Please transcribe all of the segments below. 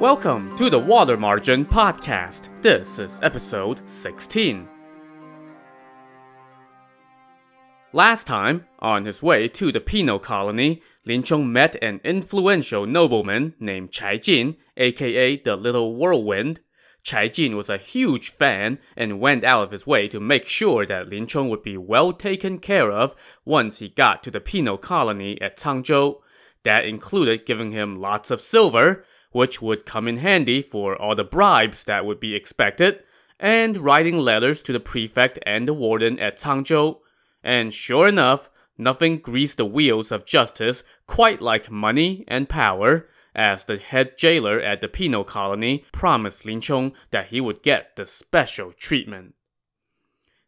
Welcome to the Water Margin Podcast. This is episode 16. Last time, on his way to the penal colony, Lin Chong met an influential nobleman named Chai Jin, aka the Little Whirlwind. Chai Jin was a huge fan and went out of his way to make sure that Lin Chong would be well taken care of once he got to the penal colony at Cangzhou. That included giving him lots of silver, which would come in handy for all the bribes that would be expected, and writing letters to the prefect and the warden at Cangzhou. And sure enough, nothing greased the wheels of justice quite like money and power, as the head jailer at the penal colony promised Lin Chong that he would get the special treatment.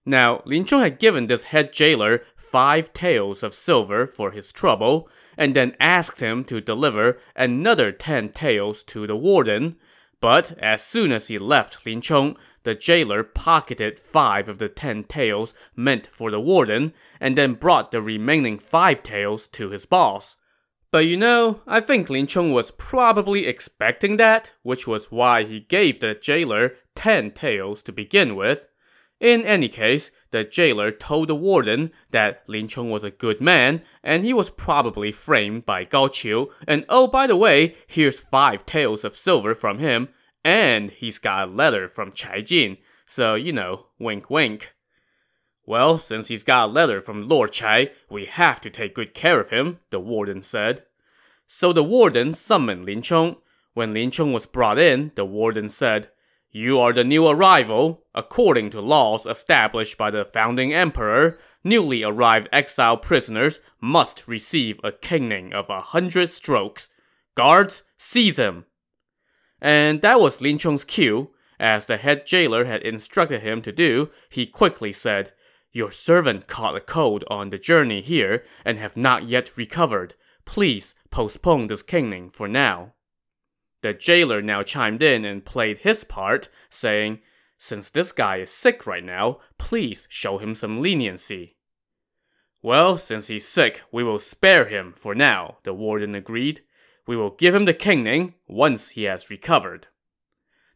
Now, Lin Chong had given this head jailer five taels of silver for his trouble, and then asked him to deliver another ten taels to the warden. But as soon as he left Lin Chong, the jailer pocketed five of the ten taels meant for the warden, and then brought the remaining five taels to his boss. But you know, I think Lin Chong was probably expecting that, which was why he gave the jailer ten taels to begin with. In any case, the jailer told the warden that Lin Chong was a good man, and he was probably framed by Gao Qiu, and oh, by the way, here's five taels of silver from him, and he's got a letter from Chai Jin, so, you know, wink wink. Well, since he's got a letter from Lord Chai, we have to take good care of him, the warden said. So the warden summoned Lin Chong. When Lin Chong was brought in, the warden said, you are the new arrival. According to laws established by the founding emperor, newly arrived exile prisoners must receive a caning of a hundred strokes. Guards, seize him. And that was Lin Chong's cue. As the head jailer had instructed him to do, he quickly said, Your servant caught a cold on the journey here and have not yet recovered. Please postpone this caning for now. The jailer now chimed in and played his part, saying, Since this guy is sick right now, please show him some leniency. Well, since he's sick, we will spare him for now, the warden agreed. We will give him the caning once he has recovered.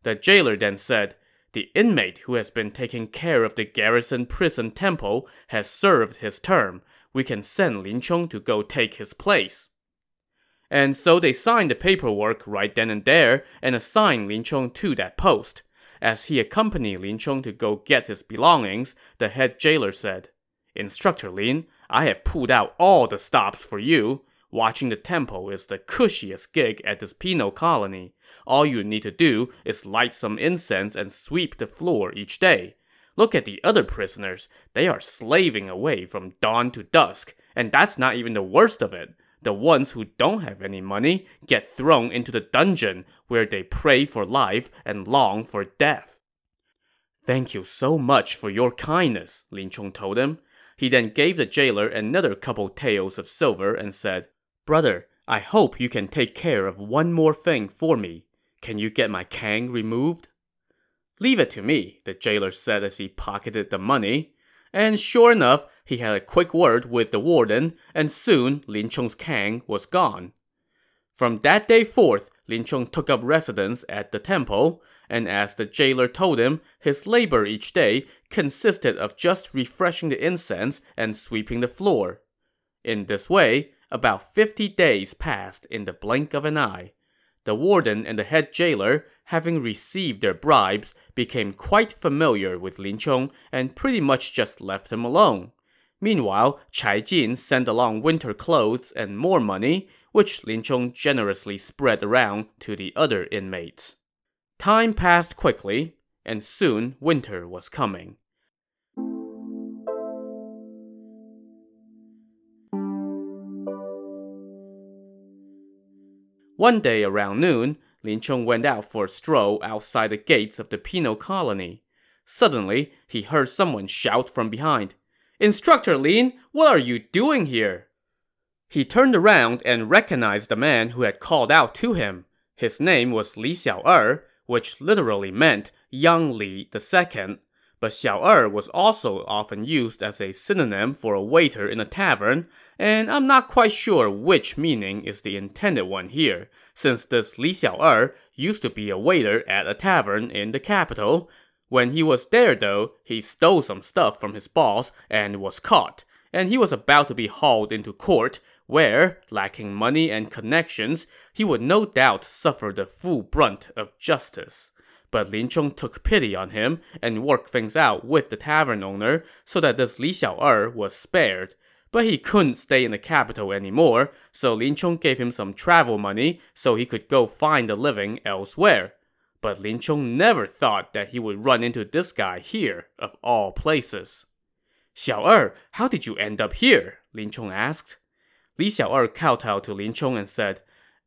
The jailer then said, The inmate who has been taking care of the garrison prison temple has served his term. We can send Lin Chong to go take his place. And so they signed the paperwork right then and there and assigned Lin Chong to that post. As he accompanied Lin Chong to go get his belongings, the head jailer said, Instructor Lin, I have pulled out all the stops for you. Watching the temple is the cushiest gig at this penal colony. All you need to do is light some incense and sweep the floor each day. Look at the other prisoners. They are slaving away from dawn to dusk, and that's not even the worst of it. The ones who don't have any money get thrown into the dungeon where they pray for life and long for death. Thank you so much for your kindness, Lin Chong told him. He then gave the jailer another couple taels of silver and said, Brother, I hope you can take care of one more thing for me. Can you get my kang removed? Leave it to me, the jailer said as he pocketed the money. And sure enough, he had a quick word with the warden, and soon Lin Chong's kang was gone. From that day forth, Lin Chong took up residence at the temple, and as the jailer told him, his labor each day consisted of just refreshing the incense and sweeping the floor. In this way, about fifty days passed in the blink of an eye. The warden and the head jailer, having received their bribes, became quite familiar with Lin Chong and pretty much just left him alone. Meanwhile, Chai Jin sent along winter clothes and more money, which Lin Chong generously spread around to the other inmates. Time passed quickly, and soon winter was coming. One day around noon, Lin Chong went out for a stroll outside the gates of the penal colony. Suddenly, he heard someone shout from behind, Instructor Lin, what are you doing here? He turned around and recognized the man who had called out to him. His name was Li Xiao'er, which literally meant young Li II. But Xiao Er was also often used as a synonym for a waiter in a tavern, and I'm not quite sure which meaning is the intended one here, since this Li Xiao Er used to be a waiter at a tavern in the capital. When he was there, though, he stole some stuff from his boss and was caught, and he was about to be hauled into court, where, lacking money and connections, he would no doubt suffer the full brunt of justice. But Lin Chong took pity on him and worked things out with the tavern owner so that this Li Xiao'er was spared. But he couldn't stay in the capital anymore, so Lin Chong gave him some travel money so he could go find a living elsewhere. But Lin Chong never thought that he would run into this guy here, of all places. Xiao Er, how did you end up here? Lin Chong asked. Li Xiao'er kowtowed to Lin Chong and said,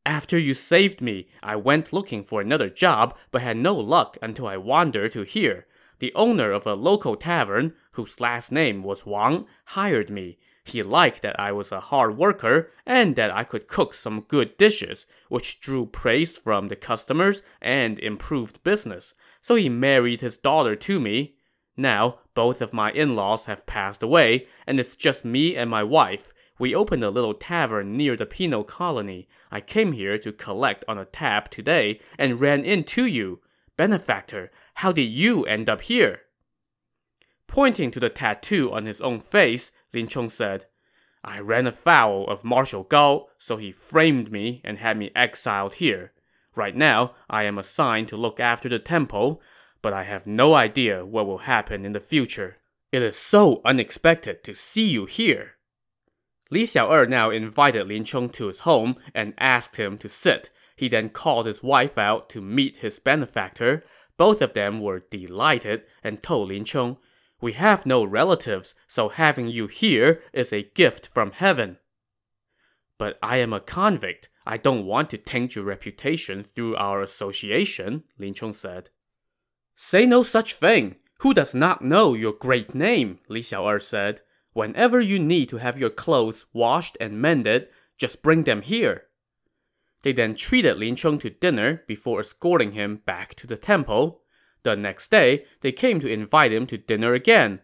after you saved me, I went looking for another job, but had no luck until I wandered to here. The owner of a local tavern, whose last name was Wang, hired me. He liked that I was a hard worker and that I could cook some good dishes, which drew praise from the customers and improved business. So he married his daughter to me. Now, both of my in laws have passed away, and it's just me and my wife. We opened a little tavern near the penal colony. I came here to collect on a tab today and ran into you. Benefactor, how did you end up here? Pointing to the tattoo on his own face, Lin Chong said, I ran afoul of Marshal Gao, so he framed me and had me exiled here. Right now, I am assigned to look after the temple, but I have no idea what will happen in the future. It is so unexpected to see you here. Li Xiao'er now invited Lin Chong to his home and asked him to sit. He then called his wife out to meet his benefactor. Both of them were delighted and told Lin Chong, We have no relatives, so having you here is a gift from heaven. But I am a convict. I don't want to taint your reputation through our association, Lin Chong said. Say no such thing. Who does not know your great name? Li Xiao'er said. Whenever you need to have your clothes washed and mended, just bring them here. They then treated Lin Chong to dinner before escorting him back to the temple. The next day, they came to invite him to dinner again.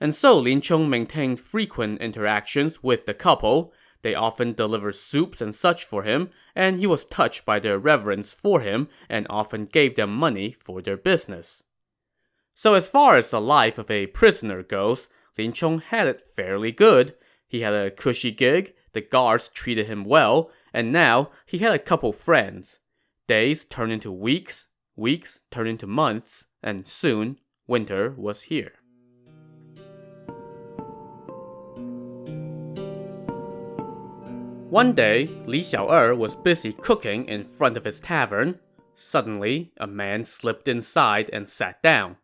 And so Lin Chong maintained frequent interactions with the couple. They often delivered soups and such for him, and he was touched by their reverence for him and often gave them money for their business. So, as far as the life of a prisoner goes, Lin Chong had it fairly good. He had a cushy gig, the guards treated him well, and now he had a couple friends. Days turned into weeks, weeks turned into months, and soon winter was here. One day, Li Xiao'er was busy cooking in front of his tavern. Suddenly, a man slipped inside and sat down.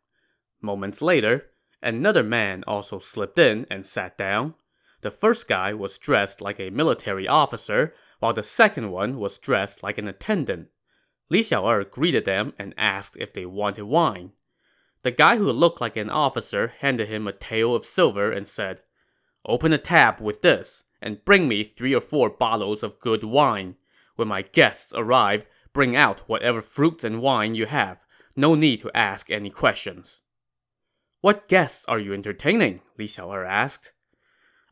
Moments later, Another man also slipped in and sat down. The first guy was dressed like a military officer, while the second one was dressed like an attendant. Li Xiao'er greeted them and asked if they wanted wine. The guy who looked like an officer handed him a tael of silver and said, Open a tab with this, and bring me three or four bottles of good wine. When my guests arrive, bring out whatever fruits and wine you have. No need to ask any questions. What guests are you entertaining? Li Xiao'er asked.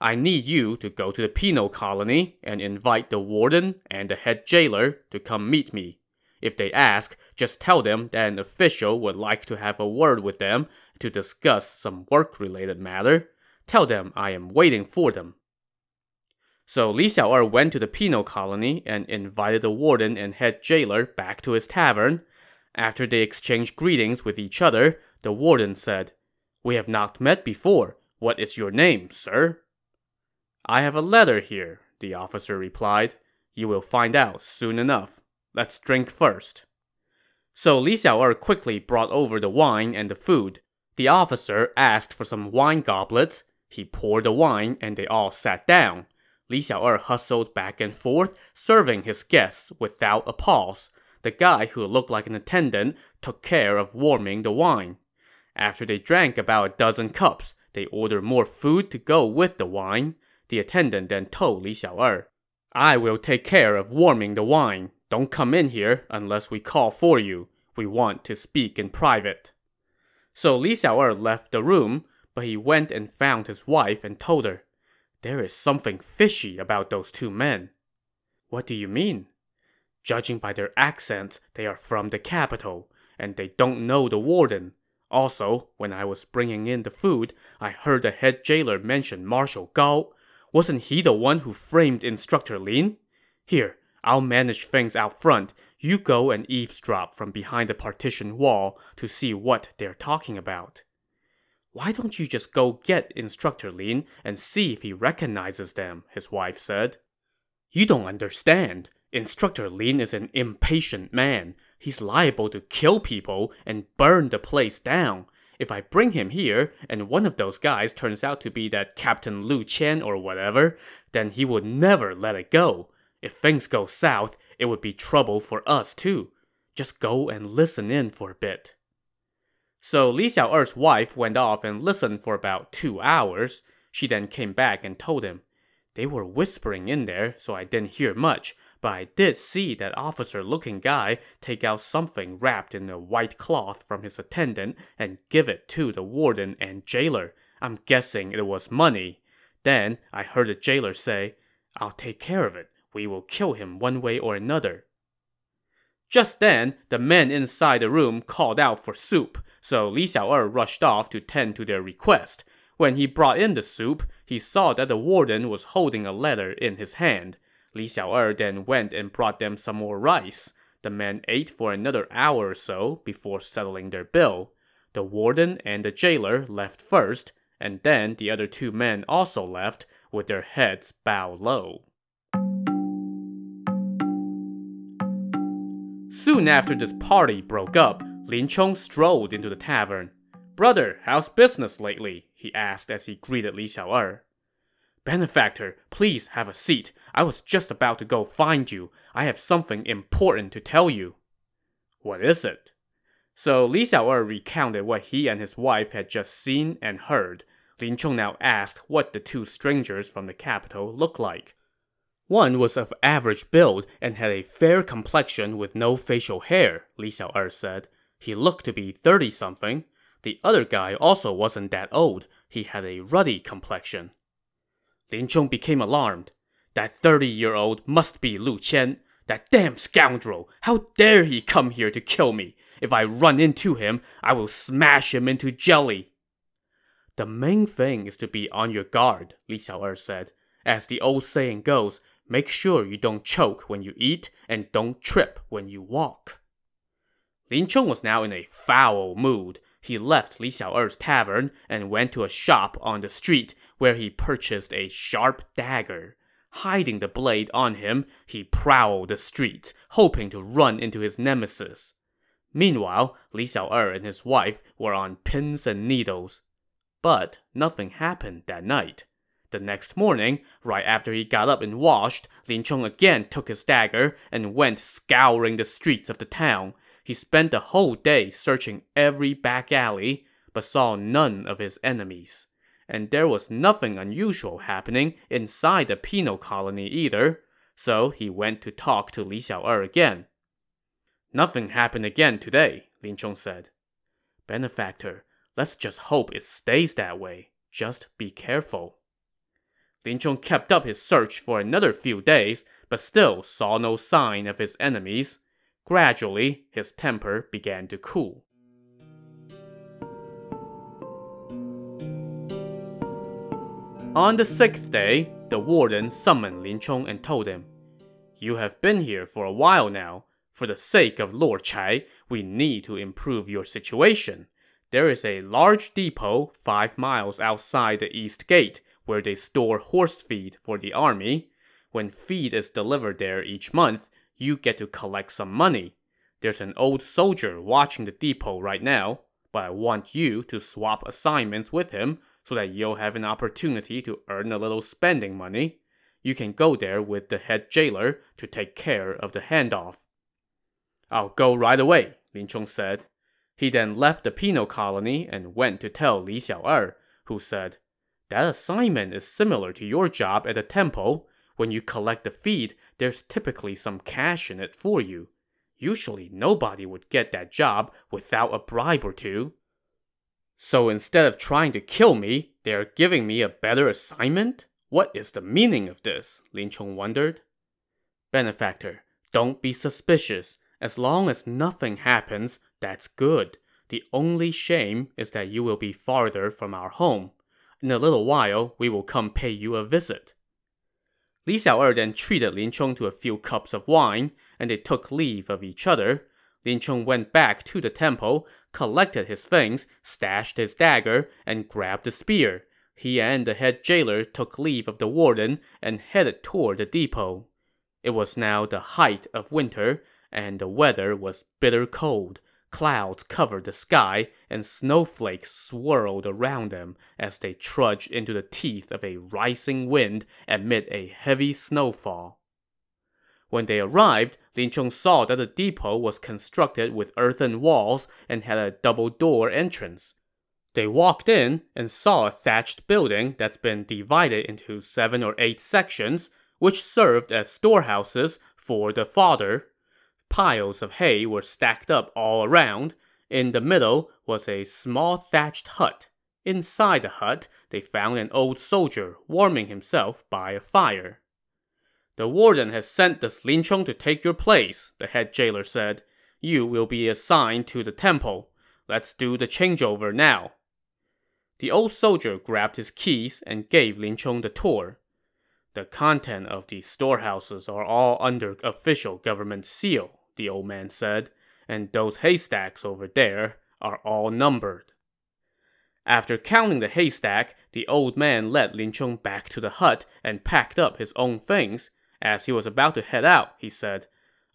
I need you to go to the penal colony and invite the warden and the head jailer to come meet me. If they ask, just tell them that an official would like to have a word with them to discuss some work-related matter. Tell them I am waiting for them. So Li Xiao'er went to the penal colony and invited the warden and head jailer back to his tavern. After they exchanged greetings with each other, the warden said, we have not met before. What is your name, sir? I have a letter here, the officer replied. You will find out soon enough. Let's drink first. So Li Xiao'er quickly brought over the wine and the food. The officer asked for some wine goblets. He poured the wine and they all sat down. Li Xiao'er hustled back and forth, serving his guests without a pause. The guy who looked like an attendant took care of warming the wine. After they drank about a dozen cups, they ordered more food to go with the wine. The attendant then told Li Xiao'er, I will take care of warming the wine. Don't come in here unless we call for you. We want to speak in private. So Li Xiao'er left the room, but he went and found his wife and told her, There is something fishy about those two men. What do you mean? Judging by their accents, they are from the capital, and they don't know the warden. Also, when I was bringing in the food, I heard the head jailer mention Marshal Gao. Wasn't he the one who framed Instructor Lin? Here, I'll manage things out front. You go and eavesdrop from behind the partition wall to see what they're talking about. Why don't you just go get Instructor Lin and see if he recognizes them? his wife said. You don't understand. Instructor Lin is an impatient man. He's liable to kill people and burn the place down. If I bring him here, and one of those guys turns out to be that Captain Lu Qian or whatever, then he would never let it go. If things go south, it would be trouble for us too. Just go and listen in for a bit. So Li Xiao'er's wife went off and listened for about two hours. She then came back and told him, They were whispering in there, so I didn't hear much, but I did see that officer looking guy take out something wrapped in a white cloth from his attendant and give it to the warden and jailer. I'm guessing it was money. Then I heard the jailer say, I'll take care of it. We will kill him one way or another. Just then, the men inside the room called out for soup, so Li Xiao'er rushed off to tend to their request. When he brought in the soup, he saw that the warden was holding a letter in his hand. Li Xiao'er then went and brought them some more rice. The men ate for another hour or so before settling their bill. The warden and the jailer left first, and then the other two men also left, with their heads bowed low. Soon after this party broke up, Lin Chong strolled into the tavern. Brother, how's business lately? he asked as he greeted Li Xiao'er. Benefactor, please have a seat. I was just about to go find you. I have something important to tell you. What is it? So Li Xiao'er recounted what he and his wife had just seen and heard. Lin Chong now asked what the two strangers from the capital looked like. One was of average build and had a fair complexion with no facial hair, Li Xiao'er said. He looked to be 30-something. The other guy also wasn't that old. He had a ruddy complexion. Lin Chong became alarmed. That 30-year-old must be Lu Qian. That damn scoundrel! How dare he come here to kill me? If I run into him, I will smash him into jelly. The main thing is to be on your guard, Li Xiao'er said. As the old saying goes, make sure you don't choke when you eat and don't trip when you walk. Lin Chong was now in a foul mood he left Li Xiao'er's tavern and went to a shop on the street where he purchased a sharp dagger. Hiding the blade on him, he prowled the streets, hoping to run into his nemesis. Meanwhile, Li Xiao'er and his wife were on pins and needles. But nothing happened that night. The next morning, right after he got up and washed, Lin Chong again took his dagger and went scouring the streets of the town. He spent the whole day searching every back alley, but saw none of his enemies. And there was nothing unusual happening inside the penal colony either, so he went to talk to Li Xiao'er again. Nothing happened again today, Lin Chong said. Benefactor, let's just hope it stays that way. Just be careful. Lin Chong kept up his search for another few days, but still saw no sign of his enemies. Gradually, his temper began to cool. On the sixth day, the warden summoned Lin Chong and told him, You have been here for a while now. For the sake of Lord Chai, we need to improve your situation. There is a large depot five miles outside the east gate where they store horse feed for the army. When feed is delivered there each month, you get to collect some money. There's an old soldier watching the depot right now, but I want you to swap assignments with him so that you'll have an opportunity to earn a little spending money. You can go there with the head jailer to take care of the handoff. I'll go right away, Lin Chong said. He then left the penal colony and went to tell Li Xiao'er, who said, That assignment is similar to your job at the temple. When you collect the feed, there's typically some cash in it for you. Usually, nobody would get that job without a bribe or two. So instead of trying to kill me, they are giving me a better assignment? What is the meaning of this? Lin Chong wondered. Benefactor, don't be suspicious. As long as nothing happens, that's good. The only shame is that you will be farther from our home. In a little while, we will come pay you a visit. Li Xiao'er then treated Lin Chong to a few cups of wine, and they took leave of each other. Lin Chong went back to the temple, collected his things, stashed his dagger, and grabbed a spear. He and the head jailer took leave of the warden and headed toward the depot. It was now the height of winter, and the weather was bitter cold. Clouds covered the sky, and snowflakes swirled around them as they trudged into the teeth of a rising wind amid a heavy snowfall. When they arrived, Lin Chong saw that the depot was constructed with earthen walls and had a double door entrance. They walked in and saw a thatched building that's been divided into seven or eight sections, which served as storehouses for the fodder Piles of hay were stacked up all around. In the middle was a small thatched hut. Inside the hut, they found an old soldier warming himself by a fire. The warden has sent this Lin Chong to take your place, the head jailer said. You will be assigned to the temple. Let's do the changeover now. The old soldier grabbed his keys and gave Lin Chong the tour. The content of these storehouses are all under official government seal, the old man said, and those haystacks over there are all numbered. After counting the haystack, the old man led Lin Chong back to the hut and packed up his own things. As he was about to head out, he said,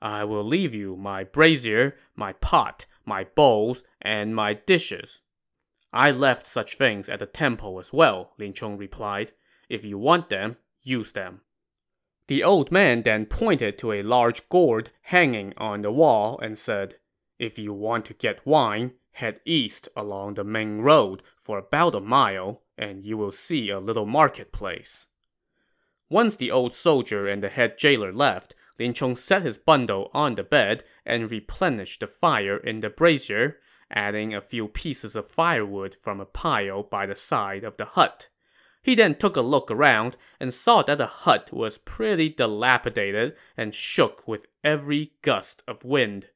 I will leave you my brazier, my pot, my bowls, and my dishes. I left such things at the temple as well, Lin Chong replied. If you want them, use them. The old man then pointed to a large gourd hanging on the wall and said, If you want to get wine, head east along the main road for about a mile, and you will see a little marketplace. Once the old soldier and the head jailer left, Lin Chong set his bundle on the bed and replenished the fire in the brazier, adding a few pieces of firewood from a pile by the side of the hut. He then took a look around and saw that the hut was pretty dilapidated and shook with every gust of wind.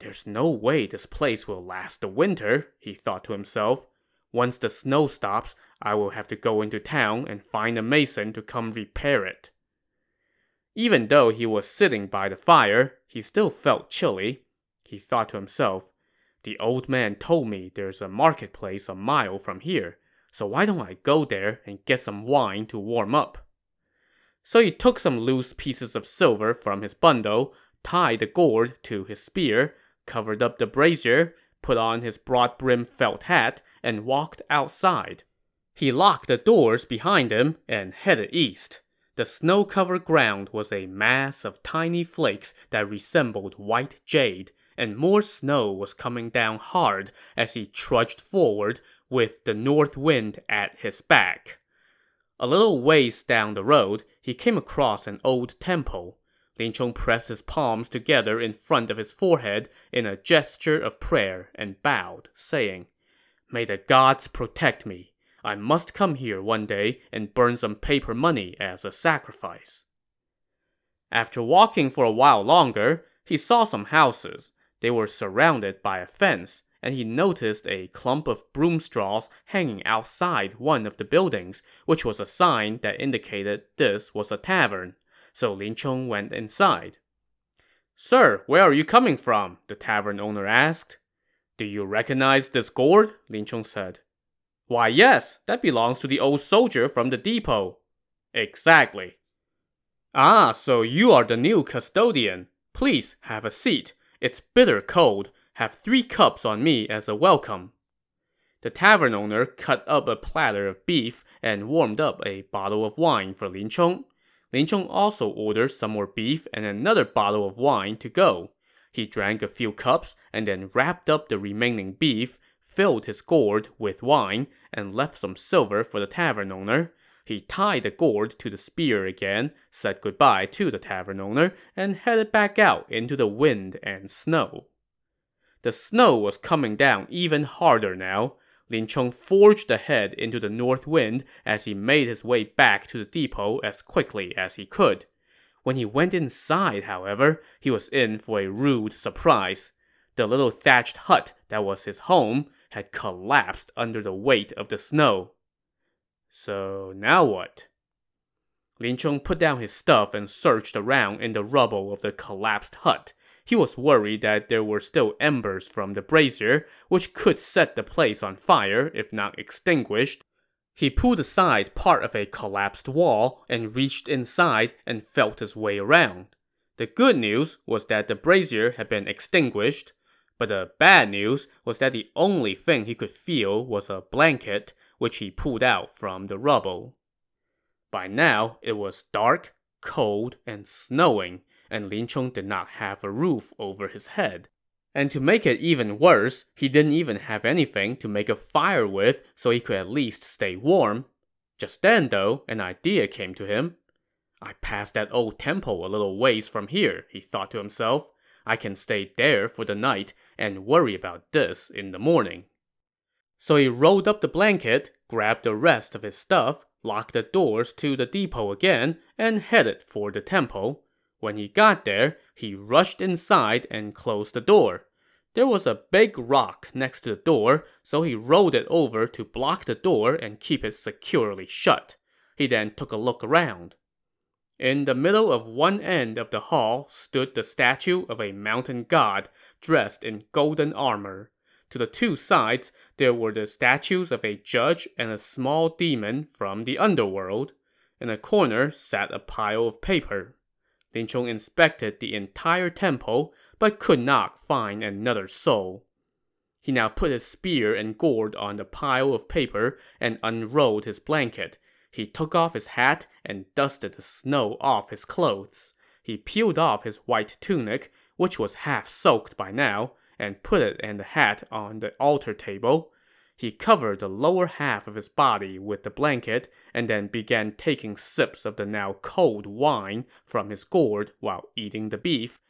There's no way this place will last the winter, he thought to himself. Once the snow stops, I will have to go into town and find a mason to come repair it. Even though he was sitting by the fire, he still felt chilly. He thought to himself, The old man told me there's a marketplace a mile from here so why don't I go there and get some wine to warm up? So he took some loose pieces of silver from his bundle, tied the gourd to his spear, covered up the brazier, put on his broad brimmed felt hat, and walked outside. He locked the doors behind him and headed east. The snow covered ground was a mass of tiny flakes that resembled white jade, and more snow was coming down hard as he trudged forward with the north wind at his back. A little ways down the road, he came across an old temple. Lin Chong pressed his palms together in front of his forehead in a gesture of prayer and bowed, saying, May the gods protect me. I must come here one day and burn some paper money as a sacrifice. After walking for a while longer, he saw some houses. They were surrounded by a fence, and he noticed a clump of broom straws hanging outside one of the buildings, which was a sign that indicated this was a tavern. So Lin Chong went inside. Sir, where are you coming from? the tavern owner asked. Do you recognize this gourd? Lin Chong said. Why, yes, that belongs to the old soldier from the depot. Exactly. Ah, so you are the new custodian. Please have a seat. It's bitter cold, have three cups on me as a welcome. The tavern owner cut up a platter of beef and warmed up a bottle of wine for Lin Chong. Lin Chong also ordered some more beef and another bottle of wine to go. He drank a few cups and then wrapped up the remaining beef, filled his gourd with wine, and left some silver for the tavern owner. He tied the gourd to the spear again, said goodbye to the tavern owner, and headed back out into the wind and snow. The snow was coming down even harder now. Lin Chong forged ahead into the north wind as he made his way back to the depot as quickly as he could. When he went inside, however, he was in for a rude surprise. The little thatched hut that was his home had collapsed under the weight of the snow. So now what? Lin Chong put down his stuff and searched around in the rubble of the collapsed hut. He was worried that there were still embers from the brazier, which could set the place on fire if not extinguished. He pulled aside part of a collapsed wall and reached inside and felt his way around. The good news was that the brazier had been extinguished, but the bad news was that the only thing he could feel was a blanket, which he pulled out from the rubble. By now, it was dark, cold, and snowing, and Lin Chong did not have a roof over his head. And to make it even worse, he didn't even have anything to make a fire with so he could at least stay warm. Just then, though, an idea came to him. I passed that old temple a little ways from here, he thought to himself. I can stay there for the night and worry about this in the morning. So he rolled up the blanket, grabbed the rest of his stuff, locked the doors to the depot again, and headed for the temple. When he got there, he rushed inside and closed the door. There was a big rock next to the door, so he rolled it over to block the door and keep it securely shut. He then took a look around. In the middle of one end of the hall stood the statue of a mountain god dressed in golden armor. To the two sides, there were the statues of a judge and a small demon from the underworld. In a corner sat a pile of paper. Lin Chong inspected the entire temple, but could not find another soul. He now put his spear and gourd on the pile of paper and unrolled his blanket, he took off his hat and dusted the snow off his clothes. He peeled off his white tunic, which was half soaked by now, and put it and the hat on the altar table. He covered the lower half of his body with the blanket and then began taking sips of the now cold wine from his gourd while eating the beef.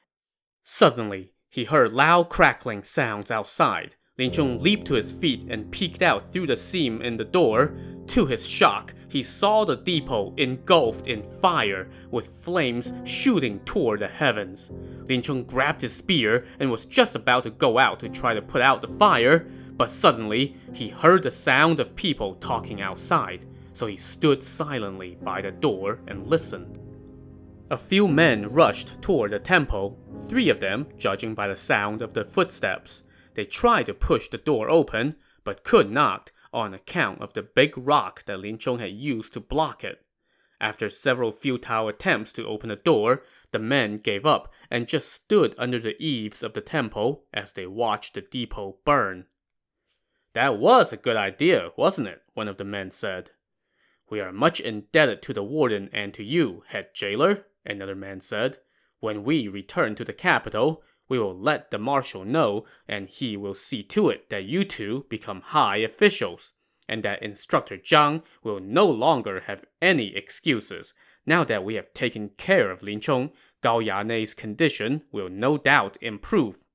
Suddenly, he heard loud crackling sounds outside. Lin Chong leaped to his feet and peeked out through the seam in the door. To his shock, he saw the depot engulfed in fire, with flames shooting toward the heavens. Lin Chong grabbed his spear and was just about to go out to try to put out the fire, but suddenly, he heard the sound of people talking outside, so he stood silently by the door and listened. A few men rushed toward the temple, three of them judging by the sound of the footsteps. They tried to push the door open, but could not on account of the big rock that Lin Chong had used to block it. After several futile attempts to open the door, the men gave up and just stood under the eaves of the temple as they watched the depot burn. That was a good idea, wasn't it? One of the men said. We are much indebted to the warden and to you, head jailer, another man said. When we return to the capital, we will let the marshal know, and he will see to it that you two become high officials, and that Instructor Zhang will no longer have any excuses. Now that we have taken care of Lin Chong, Gao Yanei's condition will no doubt improve.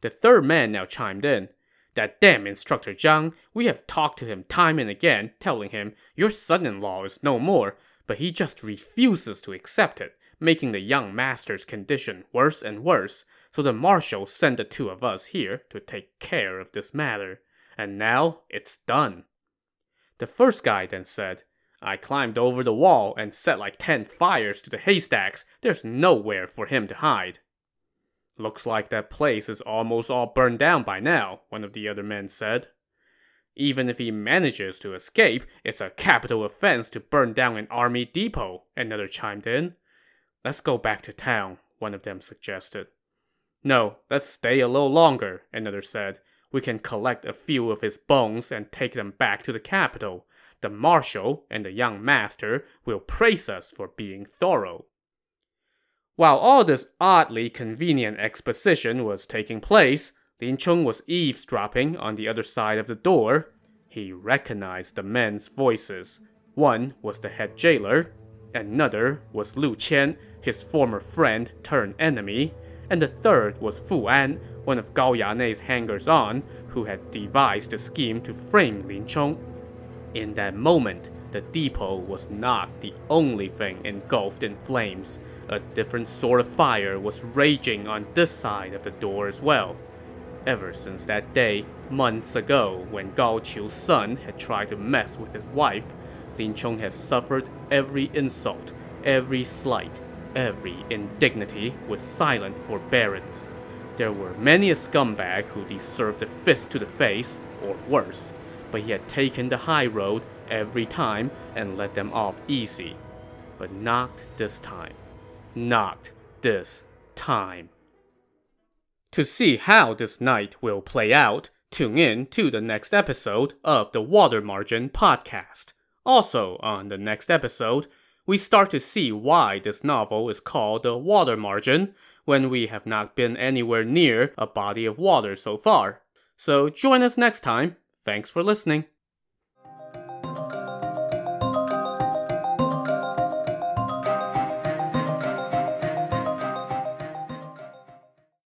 The third man now chimed in. That damn Instructor Zhang, we have talked to him time and again, telling him, your son-in-law is no more, but he just refuses to accept it making the young master's condition worse and worse, so the marshal sent the two of us here to take care of this matter. And now it's done. The first guy then said, I climbed over the wall and set like ten fires to the haystacks. There's nowhere for him to hide. Looks like that place is almost all burned down by now, one of the other men said. Even if he manages to escape, it's a capital offense to burn down an army depot, another chimed in. Let's go back to town, one of them suggested. No, let's stay a little longer, another said. We can collect a few of his bones and take them back to the capital. The marshal and the young master will praise us for being thorough. While all this oddly convenient exposition was taking place, Lin Chong was eavesdropping on the other side of the door. He recognized the men's voices. One was the head jailer, Another was Lu Qian, his former friend turned enemy, and the third was Fu An, one of Gao Yanei's hangers-on, who had devised a scheme to frame Lin Chong. In that moment, the depot was not the only thing engulfed in flames. A different sort of fire was raging on this side of the door as well. Ever since that day, months ago, when Gao Qiu's son had tried to mess with his wife, Lin Chong has suffered every insult, every slight, every indignity with silent forbearance. There were many a scumbag who deserved a fist to the face, or worse, but he had taken the high road every time and let them off easy. But not this time. Not this time. To see how this night will play out, tune in to the next episode of the Water Margin Podcast. Also, on the next episode, we start to see why this novel is called the Water Margin when we have not been anywhere near a body of water so far. So join us next time. Thanks for listening.